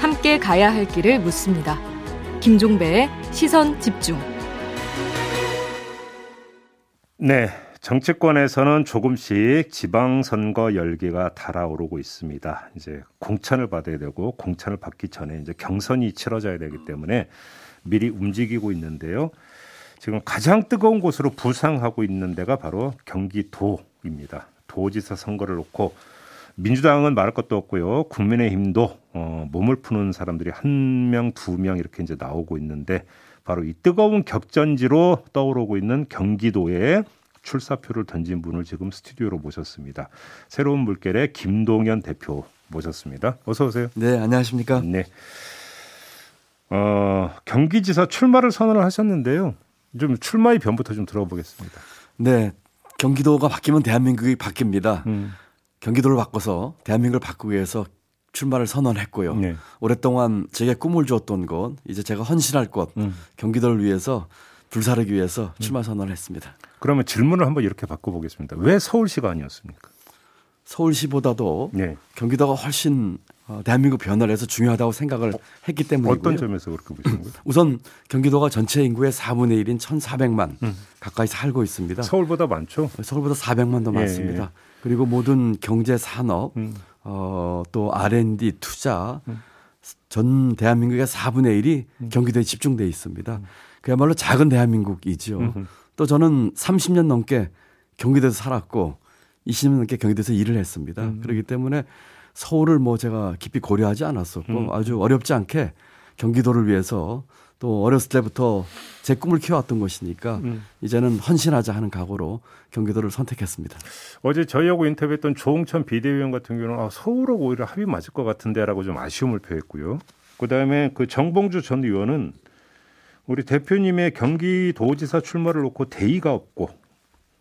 함께 가야 할 길을 묻습니다. 김종배의 시선 집중. 네. 정치권에서는 조금씩 지방선거 열기가 달아오르고 있습니다. 이제 공천을 받아야 되고 공천을 받기 전에 이제 경선이 치러져야 되기 때문에 미리 움직이고 있는데요. 지금 가장 뜨거운 곳으로 부상하고 있는 데가 바로 경기도입니다. 도지사 선거를 놓고 민주당은 말할 것도 없고요. 국민의힘도 어, 몸을 푸는 사람들이 한 명, 두 명 이렇게 이제 나오고 있는데 바로 이 뜨거운 격전지로 떠오르고 있는 경기도에 출사표를 던진 분을 지금 스튜디오로 모셨습니다. 새로운 물결의 김동연 대표 모셨습니다. 어서 오세요. 네, 안녕하십니까? 네. 어, 경기지사 출마를 선언을 하셨는데요. 좀 출마의 변부터 좀 들어보겠습니다. 네. 경기도가 바뀌면 대한민국이 바뀝니다. 음. 경기도를 바꿔서 대한민국을 바꾸기 위해서 출마를 선언했고요. 네. 오랫동안 제게 꿈을 주었던 곳, 이제 제가 헌신할 곳, 음. 경기도를 위해서 불사르기 위해서 출마 선언을 했습니다. 그러면 질문을 한번 이렇게 바꿔보겠습니다. 왜 서울시가 아니었습니까? 서울시보다도 네. 경기도가 훨씬 어, 대한민국 변화를 해서 중요하다고 생각을 어, 했기 때문이고요. 어떤 점에서 그렇게 보시는 거예요? 우선 경기도가 전체 인구의 4분의 1인 1,400만 음. 가까이 살고 있습니다. 서울보다 많죠? 서울보다 400만 더 예, 많습니다. 예. 그리고 모든 경제 산업 음. 어, 또 R&D 투자 음. 전 대한민국의 4분의 1이 음. 경기도에 집중돼 있습니다. 음. 그야말로 작은 대한민국이지요. 또 저는 30년 넘게 경기도에서 살았고 20년 넘게 경기도에서 일을 했습니다. 음. 그렇기 때문에 서울을 뭐 제가 깊이 고려하지 않았었고 음. 아주 어렵지 않게 경기도를 위해서 또 어렸을 때부터 제 꿈을 키워왔던 것이니까 음. 이제는 헌신하자 하는 각오로 경기도를 선택했습니다. 어제 저희하고 인터뷰했던 조홍천 비대위원 같은 경우는 아, 서울하고 오히려 합이 맞을 것 같은데라고 좀 아쉬움을 표했고요. 그다음에 그 정봉주 전 의원은 우리 대표님의 경기도지사 출마를 놓고 대의가 없고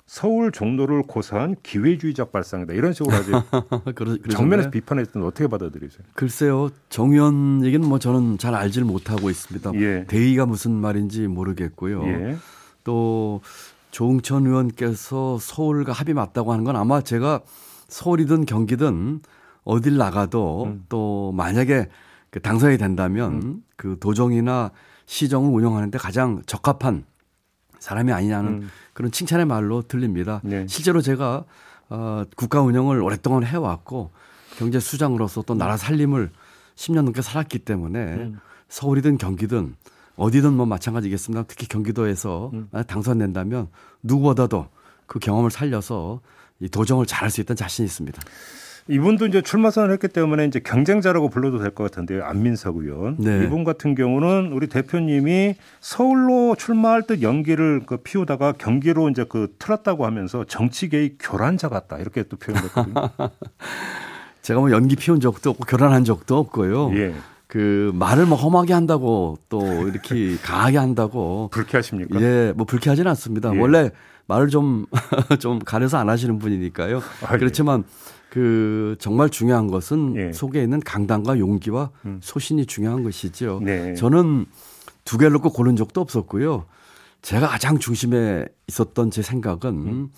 서울 종로를 고사한 기회주의적 발상이다 이런 식으로 아주 정면에서 비판했던 어떻게 받아들이세요? 글쎄요 정 의원 얘기는 뭐 저는 잘 알질 못하고 있습니다. 예. 대의가 무슨 말인지 모르겠고요. 예. 또 조응천 의원께서 서울과 합이 맞다고 하는 건 아마 제가 서울이든 경기든 어딜 나가도 음. 또 만약에 그 당선이 된다면 음. 그 도정이나 시정을 운영하는데 가장 적합한 사람이 아니냐는 음. 그런 칭찬의 말로 들립니다. 네. 실제로 제가 어, 국가 운영을 오랫동안 해왔고 경제 수장으로서 또 나라 살림을 10년 넘게 살았기 때문에 음. 서울이든 경기든 어디든 뭐 마찬가지겠습니다. 특히 경기도에서 음. 당선된다면 누구보다도 그 경험을 살려서 이 도정을 잘할 수 있다는 자신이 있습니다. 이분도 이제 출마 선언을 했기 때문에 이제 경쟁자라고 불러도 될 것 같은데요. 안민석 의원. 네. 이분 같은 경우는 우리 대표님이 서울로 출마할 듯 연기를 그 피우다가 경기로 이제 그 틀었다고 하면서 정치계의 교란자 같다. 이렇게 또 표현했거든요. 제가 뭐 연기 피운 적도 없고 교란한 적도 없고요. 예. 그 말을 뭐 험하게 한다고 또 이렇게 강하게 한다고 불쾌하십니까? 예, 뭐 불쾌하지는 않습니다. 예. 원래 말을 좀 좀 가려서 안 하시는 분이니까요. 아, 예. 그렇지만 그 정말 중요한 것은 예. 속에 있는 강단과 용기와 음. 소신이 중요한 것이죠. 네. 저는 두 개를 놓고 고른 적도 없었고요. 제가 가장 중심에 있었던 제 생각은 음.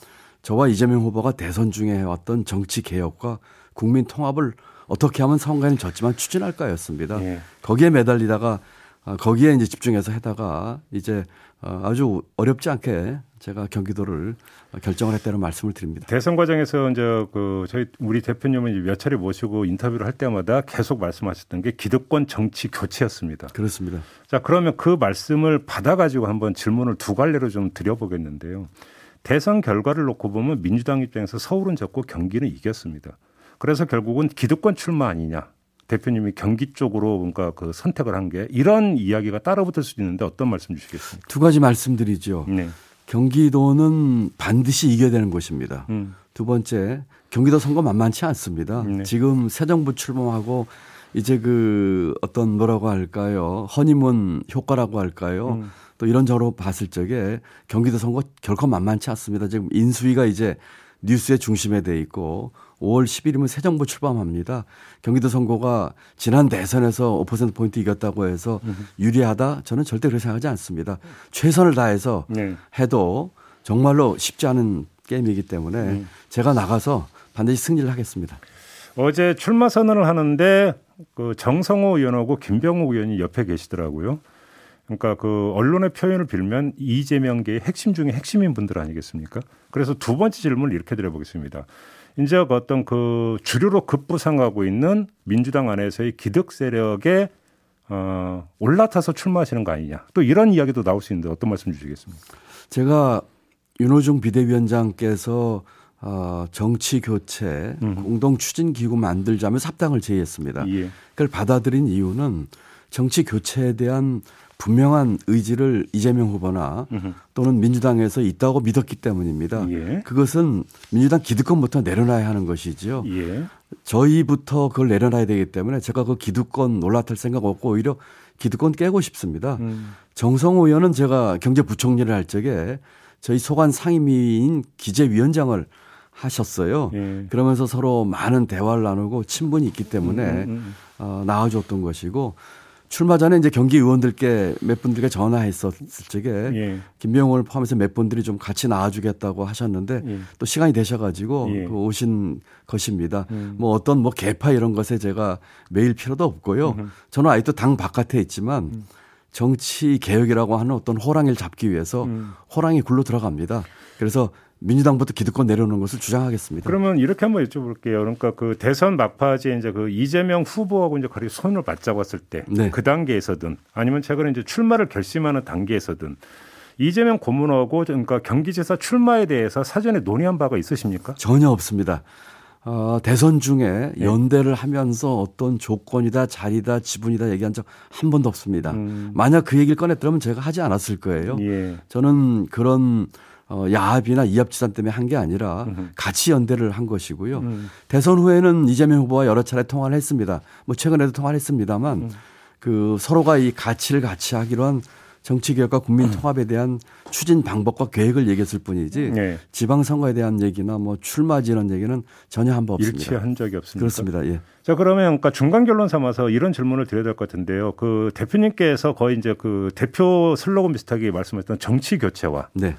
저와 이재명 후보가 대선 중에 해왔던 정치 개혁과 국민 통합을 어떻게 하면 선거에는 졌지만 추진할까였습니다. 예. 거기에 매달리다가 아, 거기에 이제 집중해서 해다가 이제 어, 아주 어렵지 않게 제가 경기도를 결정을 했다는 말씀을 드립니다. 대선 과정에서 이제 그 저희 우리 대표님은 몇 차례 모시고 인터뷰를 할 때마다 계속 말씀하셨던 게 기득권 정치 교체였습니다. 그렇습니다. 자 그러면 그 말씀을 받아가지고 한번 질문을 두 갈래로 좀 드려보겠는데요. 대선 결과를 놓고 보면 민주당 입장에서 서울은 졌고 경기는 이겼습니다. 그래서 결국은 기득권 출마 아니냐. 대표님이 경기 쪽으로 뭔가 그 선택을 한 게 이런 이야기가 따라붙을 수 있는데 어떤 말씀 주시겠습니까? 두 가지 말씀드리죠. 네. 경기도는 반드시 이겨야 되는 곳입니다. 음. 두 번째, 경기도 선거 만만치 않습니다. 네. 지금 새 정부 출범하고 이제 그 어떤 뭐라고 할까요? 허니문 효과라고 할까요? 음. 또 이런저런 봤을 적에 경기도 선거 결코 만만치 않습니다. 지금 인수위가 이제 뉴스의 중심에 돼 있고 5월 10일이면 새 정부 출범합니다. 경기도 선거가 지난 대선에서 5%포인트 이겼다고 해서 유리하다? 저는 절대 그렇게 생각하지 않습니다. 최선을 다해서 네. 해도 정말로 쉽지 않은 게임이기 때문에 네. 제가 나가서 반드시 승리를 하겠습니다. 어제 출마 선언을 하는데 그 정성호 의원하고 김병욱 의원이 옆에 계시더라고요. 그러니까 그 언론의 표현을 빌면 이재명계의 핵심 중에 핵심인 분들 아니겠습니까? 그래서 두 번째 질문을 이렇게 드려보겠습니다. 이제 그 어떤 그 주류로 급부상하고 있는 민주당 안에서의 기득 세력에 어, 올라타서 출마하시는 거 아니냐. 또 이런 이야기도 나올 수 있는데 어떤 말씀 주시겠습니까? 제가 윤호중 비대위원장께서 어, 정치 교체 음. 공동 추진 기구 만들자며 삽당을 제의했습니다. 예. 그걸 받아들인 이유는 정치 교체에 대한 분명한 의지를 이재명 후보나 또는 민주당에서 있다고 믿었기 때문입니다. 예. 그것은 민주당 기득권부터 내려놔야 하는 것이지요. 예. 저희부터 그걸 내려놔야 되기 때문에 제가 그 기득권 올라탈 생각 없고 오히려 기득권 깨고 싶습니다. 음. 정성호 의원은 제가 경제부총리를 할 적에 저희 소관 상임위인 기재위원장을 하셨어요. 예. 그러면서 서로 많은 대화를 나누고 친분이 있기 때문에 음, 음, 음. 어, 나와줬던 것이고 출마 전에 이제 경기 의원들께 몇 분들께 전화했었을 적에 예. 김병호를 포함해서 몇 분들이 좀 같이 나와주겠다고 하셨는데 예. 또 시간이 되셔가지고 예. 그 오신 것입니다. 음. 뭐 어떤 뭐 개파 이런 것에 제가 매일 필요도 없고요. 음흠. 저는 아직도 당 바깥에 있지만 음. 정치 개혁이라고 하는 어떤 호랑이를 잡기 위해서 음. 호랑이 굴로 들어갑니다. 그래서 민주당부터 기득권 내려놓는 것을 주장하겠습니다. 그러면 이렇게 한번 여쭤볼게요. 그러니까 그 대선 막바지에 이제 그 이재명 후보하고 이제 거리 손을 맞잡았을 때그 네. 그 단계에서든 아니면 최근에 이제 출마를 결심하는 단계에서든 이재명 고문하고 그러니까 경기지사 출마에 대해서 사전에 논의한 바가 있으십니까? 전혀 없습니다. 어, 대선 중에 네. 연대를 하면서 어떤 조건이다, 자리다, 지분이다 얘기한 적 한 번도 없습니다. 음. 만약 그 얘기를 꺼냈더라면 제가 하지 않았을 거예요. 예. 저는 그런 어, 야합이나 이합지산 때문에 한 게 아니라. 같이 연대를 한 것이고요. 음. 대선 후에는 이재명 후보와 여러 차례 통화를 했습니다. 뭐 최근에도 통화를 했습니다만 음. 그 서로가 이 가치를 같이 하기로 한 정치개혁과 국민 통합에 대한 추진 방법과 계획을 얘기했을 뿐이지 네. 지방선거에 대한 얘기나 뭐 출마지 이런 얘기는 전혀 한 번 없습니다. 일치한 적이 없습니다. 그렇습니다. 예. 자 그러면 그러니까 중간 결론 삼아서 이런 질문을 드려야 될 것 같은데요. 그 대표님께서 거의 이제 그 대표 슬로건 비슷하게 말씀하셨던 정치 교체와 네.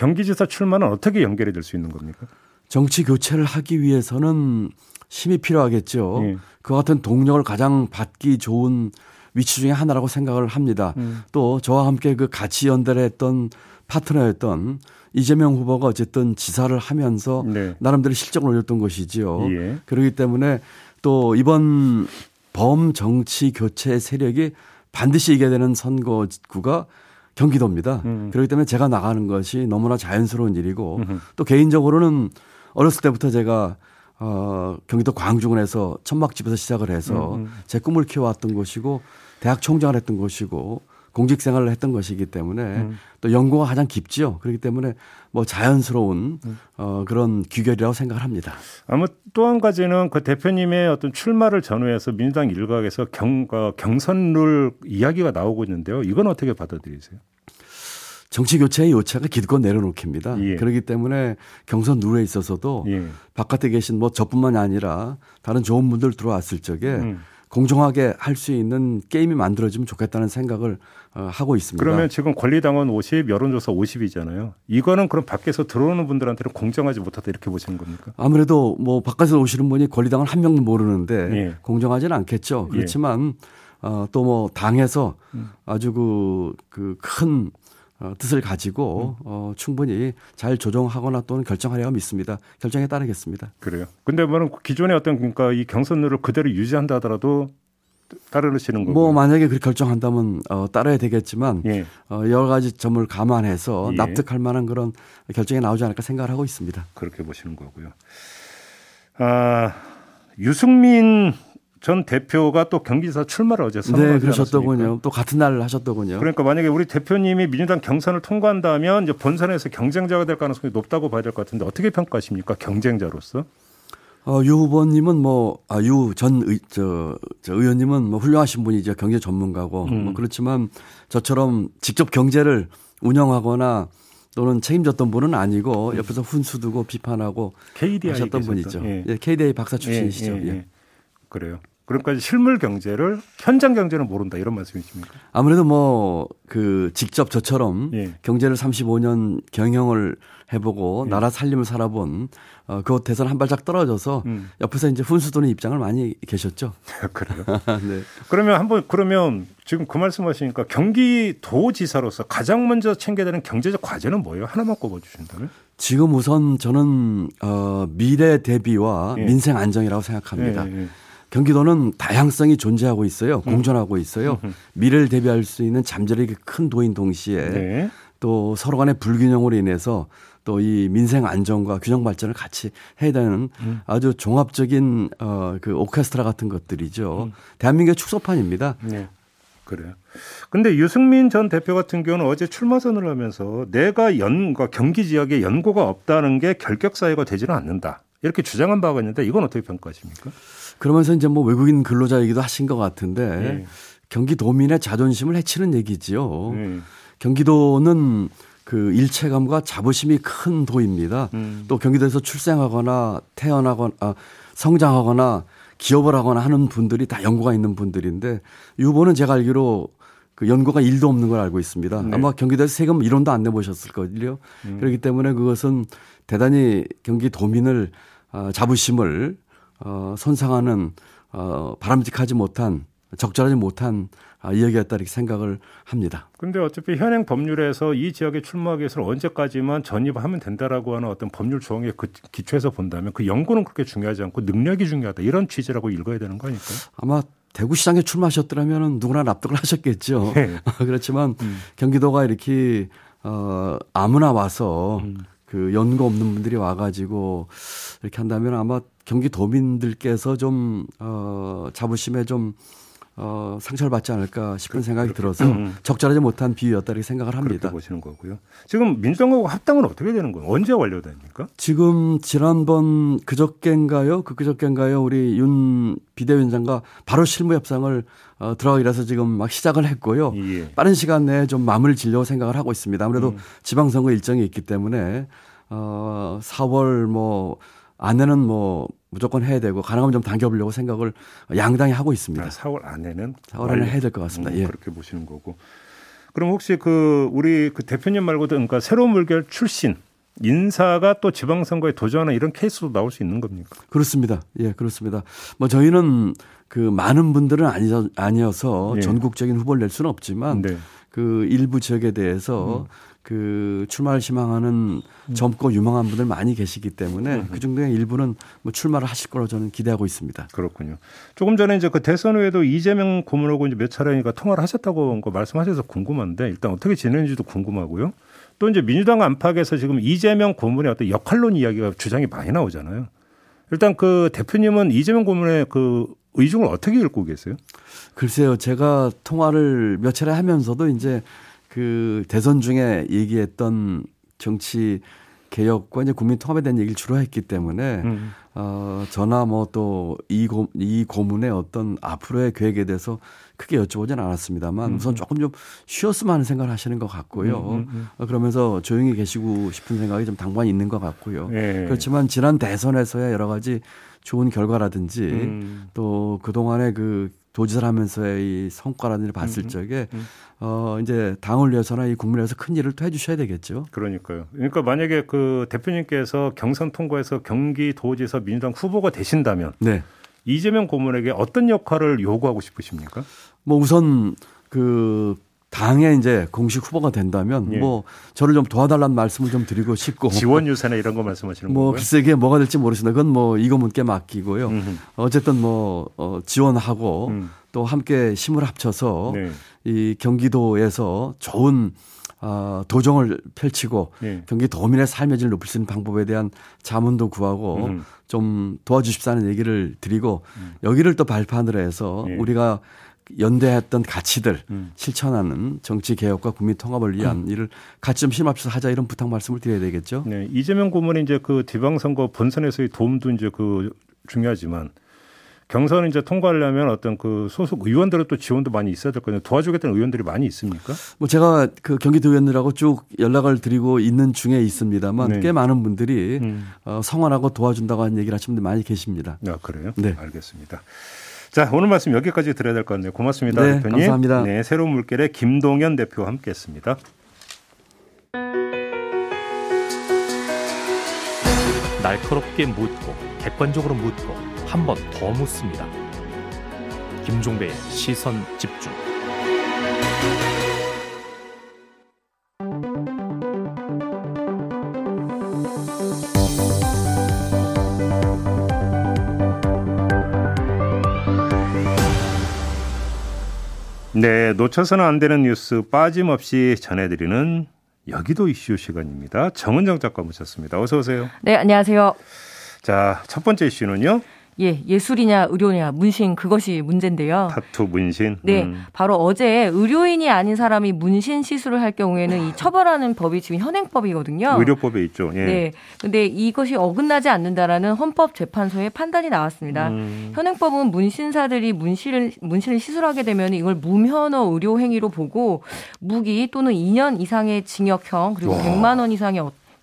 경기지사 출마는 어떻게 연결이 될 수 있는 겁니까? 정치 교체를 하기 위해서는 힘이 필요하겠죠. 예. 그 같은 동력을 가장 받기 좋은 위치 중에 하나라고 생각을 합니다. 음. 또 저와 함께 그 같이 연대를 했던 파트너였던 이재명 후보가 어쨌든 지사를 하면서 네. 나름대로 실적을 올렸던 것이지요. 예. 그렇기 때문에 또 이번 범 정치 교체 세력이 반드시 이겨야 되는 선거구가 경기도입니다. 음. 그렇기 때문에 제가 나가는 것이 너무나 자연스러운 일이고 음흠. 또 개인적으로는 어렸을 때부터 제가 어, 경기도 광주군에서 천막집에서 시작을 해서 음흠. 제 꿈을 키워왔던 곳이고 대학 총장을 했던 곳이고 공직 생활을 했던 것이기 때문에 음. 또 연구가 가장 깊지요. 그렇기 때문에 뭐 자연스러운 음. 어, 그런 귀결이라고 생각을 합니다. 아무 또 한 가지는 그 대표님의 어떤 출마를 전후해서 민주당 일각에서 경, 어, 경선룰 이야기가 나오고 있는데요. 이건 어떻게 받아들이세요? 정치 교체의 요체가 기득권 내려놓기입니다. 예. 그렇기 때문에 경선 룰에 있어서도 예. 바깥에 계신 뭐 저뿐만이 아니라 다른 좋은 분들 들어왔을 적에 음. 공정하게 할 수 있는 게임이 만들어지면 좋겠다는 생각을 어, 하고 있습니다. 그러면 지금 권리당원 50, 여론조사 50이잖아요. 이거는 그럼 밖에서 들어오는 분들한테는 공정하지 못하다 이렇게 보시는 겁니까? 아무래도 뭐 바깥에서 오시는 분이 권리당원 한 명도 모르는데 예. 공정하지는 않겠죠. 예. 그렇지만 예. 어, 또 뭐 당에서 음. 아주 그, 그 어, 뜻을 가지고 음. 어, 충분히 잘 조정하거나 또는 결정하려고 믿습니다. 결정에 따르겠습니다. 그래요. 근데 뭐는 기존의 어떤 그러니까 이 경선률을 그대로 유지한다 하더라도 따르시는 거고. 뭐 만약에 그렇게 결정한다면 어, 따라야 되겠지만 예. 어, 여러 가지 점을 감안해서 예. 납득할 만한 그런 결정이 나오지 않을까 생각을 하고 있습니다. 그렇게 보시는 거고요. 아, 유승민 전 대표가 또 경기지사 출마를 어제 선언하지 네, 그러셨더군요. 또 같은 날 하셨더군요. 그러니까 만약에 우리 대표님이 민주당 경선을 통과한다면 이제 본선에서 경쟁자가 될 가능성이 높다고 봐야 될 것 같은데 어떻게 평가하십니까? 경쟁자로서? 어, 유 후보님은 뭐, 아, 유전 저, 저 의원님은 뭐 훌륭하신 분이죠. 경제 전문가고. 음. 뭐 그렇지만 저처럼 직접 경제를 운영하거나 또는 책임졌던 분은 아니고 옆에서 훈수 두고 비판하고 KDI 하셨던 계셨죠. 분이죠. 예. 예, KDI 박사 출신이시죠. 예, 예, 예. 그래요. 그러니까 실물 경제를 현장 경제는 모른다 이런 말씀이십니까? 아무래도 뭐 그 직접 저처럼 예. 경제를 35년 경영을 해보고 예. 나라 살림을 살아본 어, 그 겉에서는 한 발짝 떨어져서 음. 옆에서 이제 훈수도는 입장을 많이 계셨죠. 그래요. 네. 그러면 한번 그러면 지금 그 말씀하시니까 경기도지사로서 가장 먼저 챙겨야 되는 경제적 과제는 뭐예요? 하나만 꼽아주신다면? 지금 우선 저는 어, 미래 대비와 예. 민생 안정이라고 생각합니다. 경기도는 다양성이 존재하고 있어요. 음. 공존하고 있어요. 음. 미래를 대비할 수 있는 잠재력이 큰 도인 동시에 네. 또 서로 간의 불균형으로 인해서 또 이 민생 안정과 균형 발전을 같이 해야 되는 음. 아주 종합적인 어그 오케스트라 같은 것들이죠. 음. 대한민국의 축소판입니다. 네. 그래요. 근데 유승민 전 대표 같은 경우는 어제 출마 선언을 하면서 내가 연, 과 경기 지역에 연고가 없다는 게 결격 사유가 되지는 않는다. 이렇게 주장한 바가 있는데 이건 어떻게 평가하십니까? 그러면서 이제 뭐 외국인 근로자 얘기도 하신 것 같은데 네. 경기도민의 자존심을 해치는 얘기지요. 네. 경기도는 그 일체감과 자부심이 큰 도입니다. 음. 또 경기도에서 출생하거나 태어나거나 아, 성장하거나 기업을 하거나 하는 분들이 다 연고가 있는 분들인데 이 후보는 제가 알기로 그 연고가 일도 없는 걸 알고 있습니다. 네. 아마 경기도에서 세금 1원도 안 내보셨을 거예요. 음. 그렇기 때문에 그것은 대단히 경기도민을 어, 자부심을 어, 손상하는 어, 바람직하지 못한 적절하지 못한 아, 이야기였다 이렇게 생각을 합니다. 근데 어차피 현행 법률에서 이 지역에 출마하기 위해서 언제까지만 전입하면 된다라고 하는 어떤 법률 조항에 그 기초해서 본다면 그 연구는 그렇게 중요하지 않고 능력이 중요하다 이런 취지라고 읽어야 되는 거 아닐까요? 아마 대구시장에 출마하셨더라면 누구나 납득을 하셨겠죠. 네. 그렇지만 음. 경기도가 이렇게 어 아무나 와서 음. 그 연고 없는 분들이 와가지고 이렇게 한다면 아마 경기도민들께서 좀, 어, 자부심에 좀, 어, 상처를 받지 않을까 싶은 그, 생각이 들어서 음. 적절하지 못한 비유였다 이렇게 생각을 합니다. 그렇게 보시는 거고요. 지금 민주당하고 합당은 어떻게 되는 거예요? 언제 완료됩니까? 지금 지난번 그저께인가요? 그 그저께인가요? 우리 윤 비대위원장과 바로 실무 협상을 어, 들어가기라서 지금 막 시작을 했고요. 예. 빠른 시간 내에 좀 마무리를 지려고 생각을 하고 있습니다. 아무래도 음. 지방선거 일정이 있기 때문에 어 4월 뭐 안에는 뭐 무조건 해야 되고 가능하면 좀 당겨보려고 생각을 양당이 하고 있습니다. 아, 4월 안에는 4월 안에 해야 될 것 같습니다. 음, 예. 그렇게 보시는 거고. 그럼 혹시 그 우리 그 대표님 말고도 그러니까 새로운 물결 출신 인사가 또 지방선거에 도전하는 이런 케이스도 나올 수 있는 겁니까? 그렇습니다. 예, 그렇습니다. 뭐 저희는 그 많은 분들은 아니어서 예. 전국적인 후보를 낼 수는 없지만 네. 그 일부 지역에 대해서 음. 그 출마를 희망하는 음. 젊고 유망한 분들 많이 계시기 때문에 음. 그 중에 일부는 뭐 출마를 하실 거로 저는 기대하고 있습니다. 그렇군요. 조금 전에 이제 그 대선 후에도 이재명 고문하고 이제 몇 차례니까 통화를 하셨다고 말씀하셔서 궁금한데 일단 어떻게 지내는지도 궁금하고요. 또 이제 민주당 안팎에서 지금 이재명 고문의 어떤 역할론 이야기가 주장이 많이 나오잖아요. 일단 그 대표님은 이재명 고문의 그 의중을 어떻게 읽고 계세요? 글쎄요, 제가 통화를 몇 차례 하면서도 이제 그 대선 중에 얘기했던 정치 개혁과 이제 국민 통합에 대한 얘기를 주로 했기 때문에 음. 어 저나 뭐 또이 고, 고문의 어떤 앞으로의 계획에 대해서 크게 여쭤보진 않았습니다만 음. 우선 조금 좀 쉬었으면 하는 생각을 하시는 것 같고요. 음, 음, 음. 어, 그러면서 조용히 계시고 싶은 생각이 좀 당분간 있는 것 같고요. 예. 그렇지만 지난 대선에서의 여러 가지 좋은 결과라든지 음. 또 그동안의 그 도지사를 하면서의 이 성과라든지 봤을 음, 적에 음. 어 이제 당을 위해서나 이 국민에서 큰 일을 또 해주셔야 되겠죠. 그러니까요. 그러니까 만약에 그 대표님께서 경선 통과해서 경기도지사 민주당 후보가 되신다면 네. 이재명 고문에게 어떤 역할을 요구하고 싶으십니까? 뭐 우선 그 당에 이제 공식 후보가 된다면 예. 뭐 저를 좀 도와달라는 말씀을 좀 드리고 싶고 지원 유세나 이런 거 말씀하시는 뭐 거고요? 글쎄 이게 뭐가 될지 모르겠습니다. 그건 뭐 이거문께 맡기고요. 음흠. 어쨌든 뭐 어, 지원하고 음. 또 함께 힘을 합쳐서 네. 이 경기도에서 좋은 어, 도정을 펼치고 네. 경기도민의 삶의 질을 높일 수 있는 방법에 대한 자문도 구하고 음. 좀 도와주십사는 얘기를 드리고 음. 여기를 또 발판으로 해서 네. 우리가 연대했던 가치들 음. 실천하는 정치 개혁과 국민 통합을 위한 음. 일을 같이 좀 힘합쳐서 하자 이런 부탁 말씀을 드려야 되겠죠. 네, 이재명 고문이 이제 그 지방선거 본선에서의 도움도 이제 그 중요하지만 경선을 이제 통과하려면 어떤 그 소속 의원들은 또 지원도 많이 있어야 될 거예요. 도와주겠다는 의원들이 많이 있습니까? 뭐 제가 그 경기도 의원들하고 쭉 연락을 드리고 있는 중에 있습니다만 네. 꽤 많은 분들이 음. 어, 성원하고 도와준다고 하는 얘기를 하시는 분들 많이 계십니다. 아, 그래요? 네. 알겠습니다. 자, 오늘 말씀 여기까지 드려야 될 것 같네요. 고맙습니다. 네, 대표님. 감사합니다. 네, 새로운 물결의 김동현 대표와 함께 했습니다. 날카롭게 묻고 객관적으로 묻고 한 번 더 묻습니다. 김종배의 시선 집중. 네, 놓쳐서는 안 되는 뉴스 빠짐없이 전해드리는 여기도 이슈 시간입니다. 정은정 작가 모셨습니다. 어서 오세요. 네, 안녕하세요. 자, 첫 번째 이슈는요. 예, 예술이냐 의료냐 문신 그것이 문제인데요. 타투 문신. 네, 음. 바로 어제 의료인이 아닌 사람이 문신 시술을 할 경우에는 이 처벌하는 법이 지금 현행법이거든요. 의료법에 있죠. 예. 네, 근데 이것이 어긋나지 않는다라는 헌법재판소의 판단이 나왔습니다. 음. 현행법은 문신사들이 문신을 문신을 시술하게 되면 이걸 무면허 의료 행위로 보고 무기 또는 2년 이상의 징역형 그리고 와. 100만 원 이상의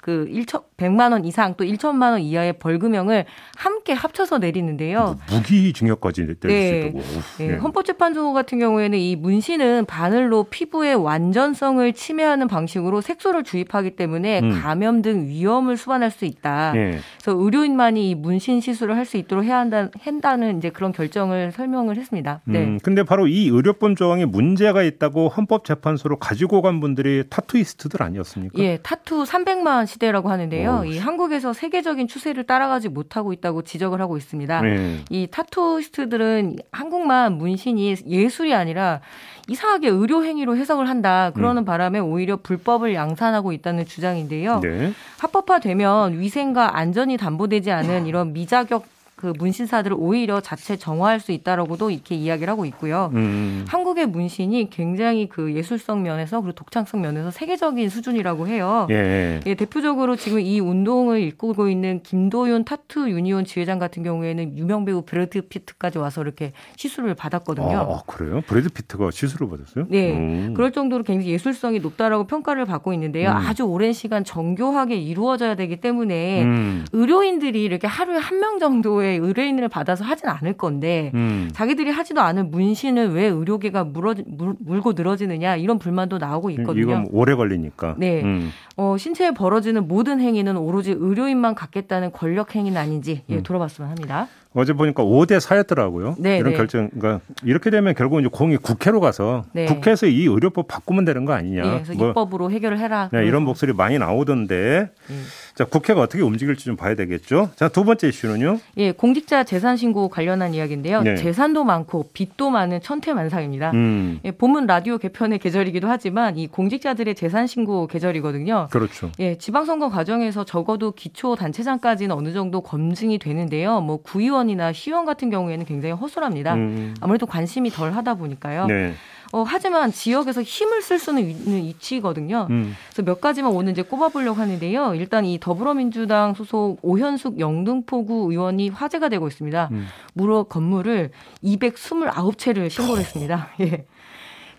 그 1천 100만 원 이상 또 1천만 원 이하의 벌금형을 함께 합쳐서 내리는데요. 무기징역까지 내릴 네. 수 있다고. 네. 네. 헌법재판소 같은 경우에는 이 문신은 바늘로 피부의 완전성을 침해하는 방식으로 색소를 주입하기 때문에 음. 감염 등 위험을 수반할 수 있다. 네. 그래서 의료인만이 이 문신 시술을 할 수 있도록 해야 한다, 한다는 이제 그런 결정을 설명을 했습니다. 네. 음, 근데 바로 이 의료법 조항에 문제가 있다고 헌법재판소로 가지고 간 분들이 tattooist들 아니었습니까? 예, 타투 300만 시대라고 하는데요. 오. 이 한국에서 세계적인 추세를 따라가지 못하고 있다고 지적을 하고 있습니다. 네. 이 tattooist들은 한국만 문신이 예술이 아니라 이상하게 의료 행위로 해석을 한다. 그러는 음. 바람에 오히려 불법을 양산하고 있다는 주장인데요. 네. 합법화되면 위생과 안전이 담보되지 않은 이런 미자격 그 문신사들을 오히려 자체 정화할 수 있다라고도 이렇게 이야기를 하고 있고요. 음. 한국의 문신이 굉장히 그 예술성 면에서 그리고 독창성 면에서 세계적인 수준이라고 해요. 예. 예, 대표적으로 지금 이 운동을 이끌고 있는 김도윤 Tattoo Union 지회장 같은 경우에는 유명 배우 브래드 피트까지 와서 이렇게 시술을 받았거든요. 아, 그래요? 브래드 피트가 시술을 받았어요? 네. 음. 그럴 정도로 굉장히 예술성이 높다라고 평가를 받고 있는데요. 음. 아주 오랜 시간 정교하게 이루어져야 되기 때문에 음. 의료인들이 이렇게 하루에 한 명 정도의 정도의 의뢰인을 받아서 하진 않을 건데 음. 자기들이 하지도 않은 문신을 왜 의료계가 물어, 물, 물고 늘어지느냐 이런 불만도 나오고 있거든요. 이건 오래 걸리니까. 네. 음. 어, 신체에 벌어지는 모든 행위는 오로지 의료인만 갖겠다는 권력 행위는 아닌지 예, 음. 돌아봤으면 합니다. 어제 보니까 5대 4였더라고요. 네, 이런 네. 결정, 그러니까 이렇게 되면 결국 이제 공이 국회로 가서 네. 국회에서 이 의료법 바꾸면 되는 거 아니냐. 네, 그래서 뭐, 입법으로 해결을 해라. 네, 이런 목소리 많이 나오던데. 음. 자, 국회가 어떻게 움직일지 좀 봐야 되겠죠. 자, 두 번째 이슈는요. 예, 공직자 재산 신고 관련한 이야기인데요. 네. 재산도 많고 빚도 많은 천태만상입니다. 음. 예, 봄은 라디오 개편의 계절이기도 하지만 이 공직자들의 재산 신고 계절이거든요. 그렇죠. 예, 지방선거 과정에서 적어도 기초 단체장까지는 어느 정도 검증이 되는데요. 뭐 구의원 이나 시의원 같은 경우에는 굉장히 허술합니다. 음. 아무래도 관심이 덜 하다 보니까요. 네. 어, 하지만 지역에서 힘을 쓸 수는 있는 위치거든요. 음. 그래서 몇 가지만 오늘 이제 꼽아보려고 하는데요. 일단 이 더불어민주당 소속 오현숙 영등포구 의원이 화제가 되고 있습니다. 음. 무려 건물을 229채를 신고를 했습니다. 예.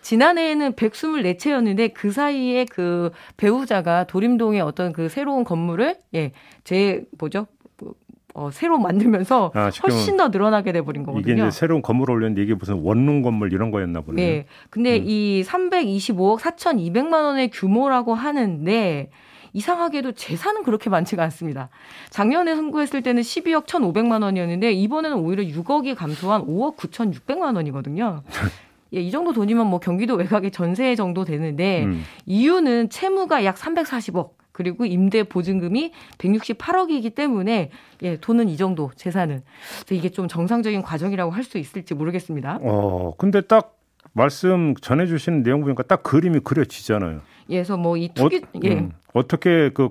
지난해에는 124채였는데 그 사이에 그 배우자가 도림동의 어떤 그 새로운 건물을 예, 제 뭐죠? 어, 새로 만들면서 아, 훨씬 더 늘어나게 돼버린 거거든요. 이게 이제 새로운 건물 올렸는데 이게 무슨 원룸 건물 이런 거였나 보네요. 네. 근데 음. 이 325억 4,200만 원의 규모라고 하는데 이상하게도 재산은 그렇게 많지가 않습니다. 작년에 선고했을 때는 12억 1,500만 원이었는데 이번에는 오히려 6억이 감소한 5억 9,600만 원이거든요. 예, 이 정도 돈이면 뭐 경기도 외곽의 전세 정도 되는데 음. 이유는 채무가 약 340억 그리고 임대 보증금이 168억이기 때문에 예, 돈은 이 정도 재산은 이게 좀 정상적인 과정이라고 할 수 있을지 모르겠습니다. 어, 근데 딱 말씀 전해 주시는 내용 보니까 딱 그림이 그려지잖아요. 예, 그래서 뭐 이 투기 어, 예. 음, 어떻게 그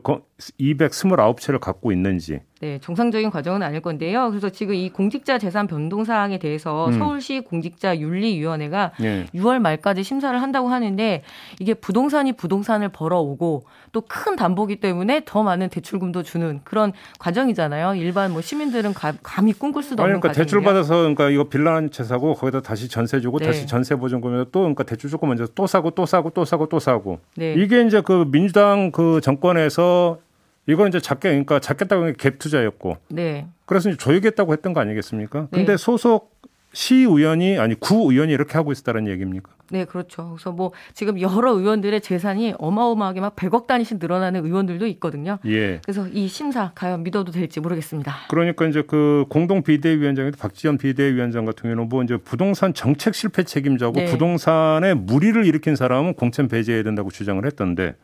229채를 갖고 있는지. 네, 정상적인 과정은 아닐 건데요. 그래서 지금 이 공직자 재산 변동 사항에 대해서 음. 서울시 공직자 윤리위원회가 네. 6월 말까지 심사를 한다고 하는데 이게 부동산이 부동산을 벌어오고 또 큰 담보기 때문에 더 많은 대출금도 주는 그런 과정이잖아요. 일반 뭐 시민들은 가, 감히 꿈꿀 수도 없는 그러니까 대출 받아서 그러니까 이거 빌라 한 채 사고 거기다 다시 전세 주고 네. 다시 전세 보증금에 또 그러니까 대출 조금 먼저 또 사고 또 사고 또 사고 또 사고. 네. 이게 이제 그 민주당 그 정권에서 이건 이제 작게 그러니까 작겠다고 갭 투자였고. 네. 그래서 이제 조이겠다고 했던 거 아니겠습니까? 네. 근데 소속 시의원이 아니 구의원이 이렇게 하고 있었다는 얘기입니까? 네, 그렇죠. 그래서 뭐 지금 여러 의원들의 재산이 어마어마하게 막 100억 단위씩 늘어나는 의원들도 있거든요. 예. 그래서 이 심사 과연 믿어도 될지 모르겠습니다. 그러니까 이제 그 공동 비대위원장에도 박지원 비대위원장 같은 경우는 뭐 이제 부동산 정책 실패 책임자고 네. 부동산에 무리를 일으킨 사람은 공천 배제해야 된다고 주장을 했던데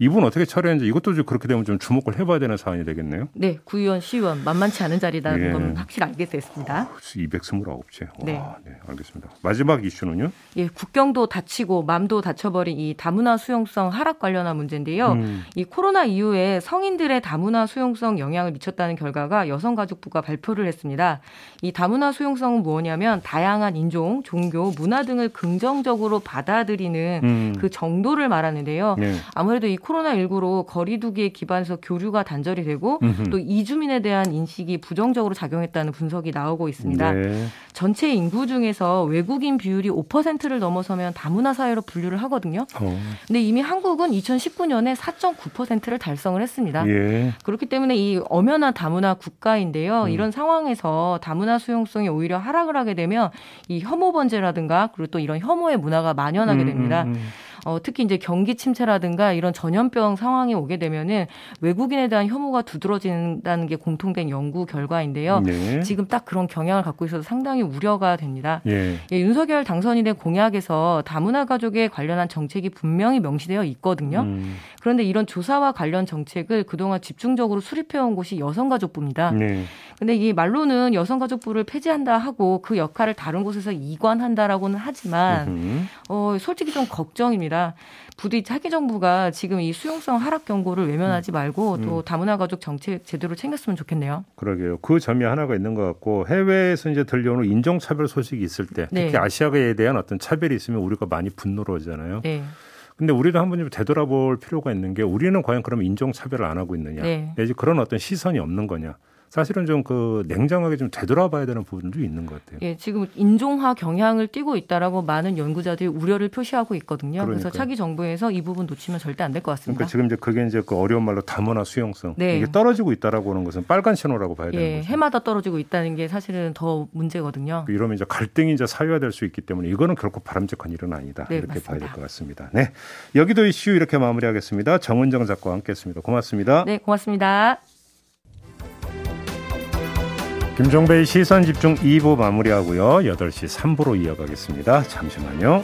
이분 어떻게 처리했는지 이것도 좀 그렇게 되면 좀 주목을 해봐야 되는 사안이 되겠네요. 네, 구의원, 시의원 만만치 않은 자리라는 예. 건 확실히 알게 됐습니다. 어, 229째. 네. 네, 알겠습니다. 마지막 이슈는요? 예, 국경도 닫히고 맘도 닫혀버린 이 다문화 수용성 하락 관련한 문제인데요. 음. 이 코로나 이후에 성인들의 다문화 수용성 영향을 미쳤다는 결과가 여성가족부가 발표를 했습니다. 이 다문화 수용성은 뭐냐면 다양한 인종, 종교, 문화 등을 긍정적으로 받아들이는 음. 그 정도를 말하는데요. 네. 아무래도 이 코로나19로 거리두기에 기반해서 교류가 단절이 되고 음흠. 또 이주민에 대한 인식이 부정적으로 작용했다는 분석이 나오고 있습니다. 네. 전체 인구 중에서 외국인 비율이 5%를 넘어서면 다문화 사회로 분류를 하거든요. 어. 근데 이미 한국은 2019년에 4.9%를 달성을 했습니다. 예. 그렇기 때문에 이 엄연한 다문화 국가인데요. 음. 이런 상황에서 다문화 수용성이 오히려 하락을 하게 되면 이 혐오 번제라든가 그리고 또 이런 혐오의 문화가 만연하게 음, 됩니다. 음, 음, 음. 어, 특히 이제 경기 침체라든가 이런 전염병 상황이 오게 되면은 외국인에 대한 혐오가 두드러진다는 게 공통된 연구 결과인데요. 네. 지금 딱 그런 경향을 갖고 있어서 상당히 우려가 됩니다. 예. 예, 윤석열 당선인의 공약에서 다문화 가족에 관련한 정책이 분명히 명시되어 있거든요. 음. 그런데 이런 조사와 관련 정책을 그동안 집중적으로 수립해온 곳이 여성가족부입니다. 네. 근데 이 말로는 여성가족부를 폐지한다 하고 그 역할을 다른 곳에서 이관한다라고는 하지만 어, 솔직히 좀 걱정입니다. 부디 차기 정부가 지금 이 수용성 하락 경고를 외면하지 말고 음. 또 다문화 가족 정책 제대로 챙겼으면 좋겠네요. 그러게요. 그 점이 하나가 있는 것 같고 해외에서 이제 들려오는 인종차별 소식이 있을 때 특히 네. 아시아에 대한 어떤 차별이 있으면 우리가 많이 분노를 하잖아요. 네. 근데 우리도 한 번 좀 되돌아볼 필요가 있는 게 우리는 과연 그럼 인종차별을 안 하고 있느냐. 네. 내지 그런 어떤 시선이 없는 거냐. 사실은 좀 그 냉정하게 좀 되돌아봐야 되는 부분도 있는 것 같아요. 예, 지금 인종화 경향을 띠고 있다라고 많은 연구자들이 우려를 표시하고 있거든요. 그러니까요. 그래서 차기 정부에서 이 부분 놓치면 절대 안 될 것 같습니다. 그러니까 지금 이제 그게 이제 그 어려운 말로 다문화 수용성 네. 이게 떨어지고 있다라고 하는 것은 빨간 신호라고 봐야 되는 예, 거죠. 해마다 떨어지고 있다는 게 사실은 더 문제거든요. 이러면 이제 갈등이 이제 사회화될 수 있기 때문에 이거는 결코 바람직한 일은 아니다. 네, 이렇게 맞습니다. 봐야 될 것 같습니다. 네, 여기도 이슈 이렇게 마무리하겠습니다. 정은정 작가와 함께했습니다. 고맙습니다. 네, 고맙습니다. 김종배의 시선 집중 2부 마무리하고요. 8시 3부로 이어가겠습니다. 잠시만요.